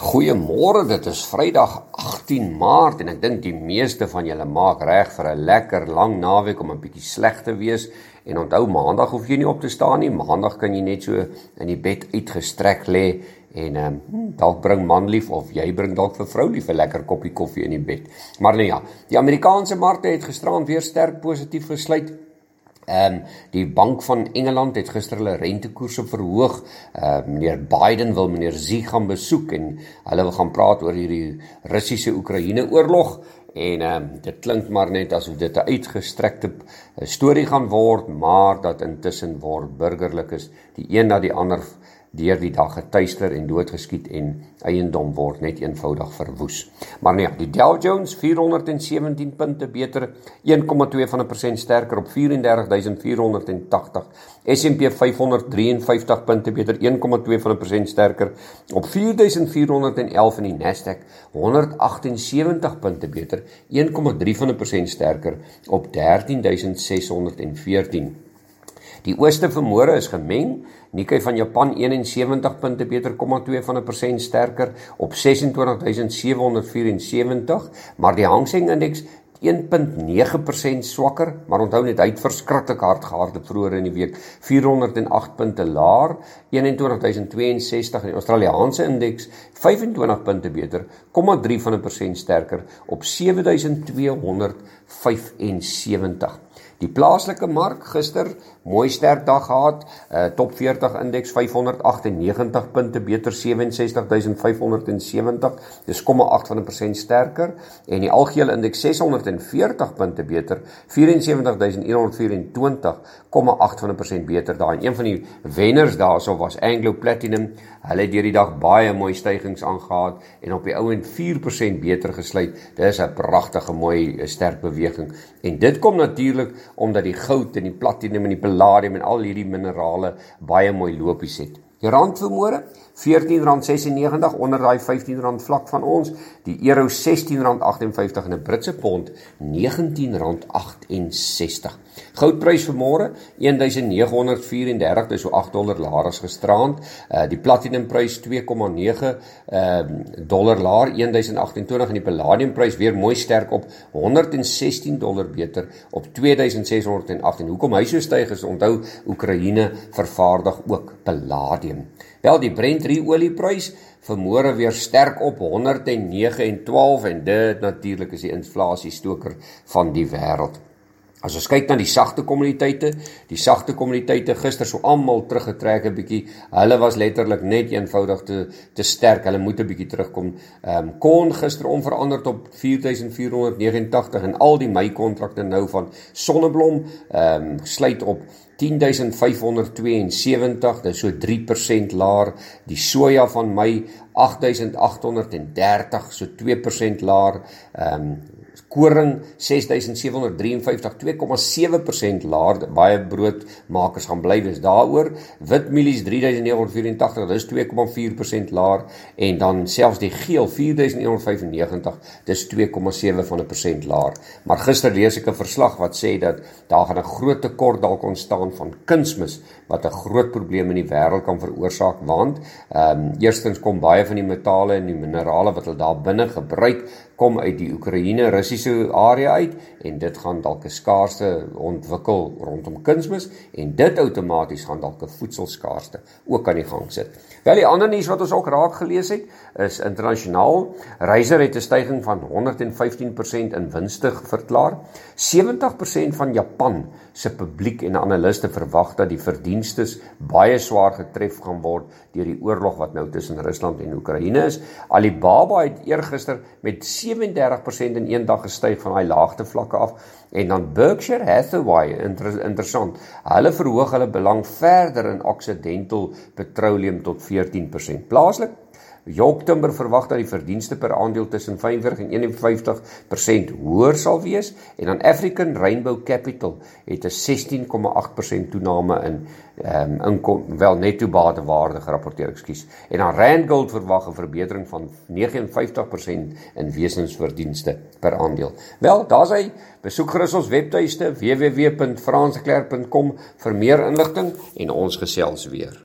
Goeiemôre, dit is Vrydag 18 Maart en ek dink die meeste van julle maak reg vir 'n lekker lang naweek om 'n bietjie sleg te wees. En onthou, Maandag hoef jy nie op te staan nie. Maandag kan jy net so in die bed uitgestrek lê en ehm um, dalk bring manlief of jy bring dalk vir vroulief 'n lekker koppie koffie in die bed. Maar nee ja, die Amerikaanse markte het gisterand weer sterk positief gesluit. Ehm um, die Bank van Engeland het gister hulle rentekoerse verhoog. Ehm uh, meneer Biden wil meneer Xi gaan besoek en hulle wil gaan praat oor hierdie Russiese Oekraïne oorlog en ehm um, dit klink maar net asof dit 'n uitgestrekte eh, storie gaan word, maar dat intussen word burgerlikes die een na die ander deur die dag getuister en doodgeskiet en eiendom word net eenvoudig verwoes. Maar nee, die Dow Jones 417 punte beter, 1,2 van 'n persent sterker op 34480. S&P 553 punte beter, 1,2 van 'n persent sterker op 4411 en die Nasdaq 178 punte beter, 1,3 van 'n persent sterker op 13614. Die ooste vermoere is gemeng. Nikkei van Japan 71 punte beter, 0,2 van 'n persent sterker op 26774, maar die Hang Seng Indeks 1.9% swakker, maar onthou net hy het verskriklik hard gehardloop vroeër in die week, 408 punte laer, 21062 en die Australiese indeks 25 punte beter, 0,3 van 'n persent sterker op 7275. Die plaaslike mark gister mooi sterk dag gehad. Uh top 40 indeks 598 punte beter 67570. Dis 0,8 van 'n persent sterker en die algehele indeks 640 punte beter 74124 0,8 van 'n persent beter daai. En een van die wenners daarso was Anglo Platinum. Hulle het deur die dag baie mooi stygings aangegaan en op die ou end 4% beter gesluit. Dis 'n pragtige mooi sterk beweging. En dit kom natuurlik omdat die goud en die platinum en die palladium en al hierdie minerale baie mooi lopies het. Die rand vermoere R14.96 onder daai R15 vlak van ons, die euro R16.58 en 'n Britse pond R19.68. Goudprys vanmôre 1934, dis so 8 dollar laer as gisteraand. Uh die platinumprys 2,9 uh dollar laer 1028 en die palladiumprys weer mooi sterk op 116 dollar beter op 2618. Hoekom hy so styg is, onthou Oekraïne vervaardig ook palladium. Wel die Brent olieprys vermoere weer sterk op 109 en 12 en dit natuurlik is die inflasie stoker van die wêreld. As ons kyk na die sagte kommoditeite, die sagte kommoditeite gister so almal teruggetrek 'n bietjie. Hulle was letterlik net eenvoudig te te sterk. Hulle moet 'n bietjie terugkom. Ehm um, korn gister onveranderd op 4489 en al die Mei kontrakte nou van Sonneblom ehm um, sluit op 10572, dis so 3% laer. Die soja van Mei 8830, so 2% laer. Ehm um, koring 6753 2,7% laer. Baie broodmakers gaan bly wees daaroor. Wit mielies 3984 dis 2,4% laer. En dan selfs die geel 4195 dis 2,7 van 'n persent laer. Maar gister lees ek 'n verslag wat sê dat daar gaan 'n groot tekort dalk ontstaan van kunsmis wat 'n groot probleem in die wêreld kan veroorsaak want ehm um, eerstens kom baie van die metale en die minerale wat hulle daar binne gebruik kom uit die Oekraïne Russiese area uit en dit gaan dalk 'n skaarste ontwikkel rondom kunsmis en dit outomaties gaan dalk 'n voedselskaarste ook aan die gang sit. Wel die ander nuus wat ons ook raak gelees het is internasionaal Reiser het 'n stygings van 115% in winste verklaar. 70% van Japan se publiek en analiste verwag dat die verdienstes baie swaar getref gaan word deur die oorlog wat nou tussen Rusland en Oekraïne is. Alibaba het eergister met 37% in een dag gestyg van daai laagte vlakke af en dan Berkshire Hathaway inter interessant. Hulle verhoog hulle belang verder in Occidental Petroleum tot 14%. Plaaslik York Timber verwag dat die verdienste per aandeel tussen 45 en 51% hoër sal wees en dan African Rainbow Capital het 'n 16,8% toename in ehm um, inkom wel netto batewaarde gerapporteer, ekskuus. En dan Rand Gold verwag 'n verbetering van 59% in wesensverdienste per aandeel. Wel, daar's hy. Besoek gerus ons webtuiste www.fransklerk.com vir meer inligting en ons gesels weer.